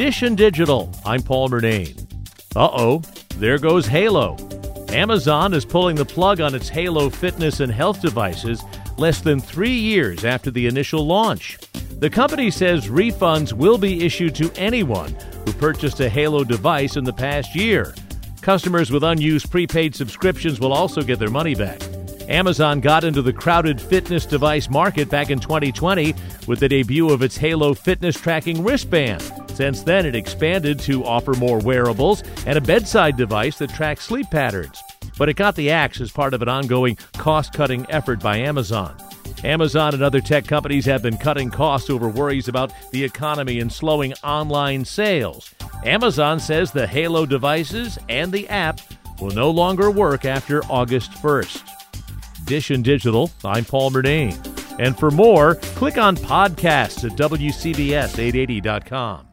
And Digital, I'm Paul Murnane. Uh oh, there goes Halo. Amazon is pulling the plug on its Halo fitness and health devices less than three years after the initial launch. The company says refunds will be issued to anyone who purchased a Halo device in the past year. Customers with unused prepaid subscriptions will also get their money back. Amazon got into the crowded fitness device market back in 2020 with the debut of its Halo fitness tracking wristband. Since then, it expanded to offer more wearables and a bedside device that tracks sleep patterns. But it got the axe as part of an ongoing cost cutting effort by Amazon. Amazon and other tech companies have been cutting costs over worries about the economy and slowing online sales. Amazon says the Halo devices and the app will no longer work after August 1st. Dish and Digital, I'm Paul Murnane. And for more, click on podcasts at WCBS880.com.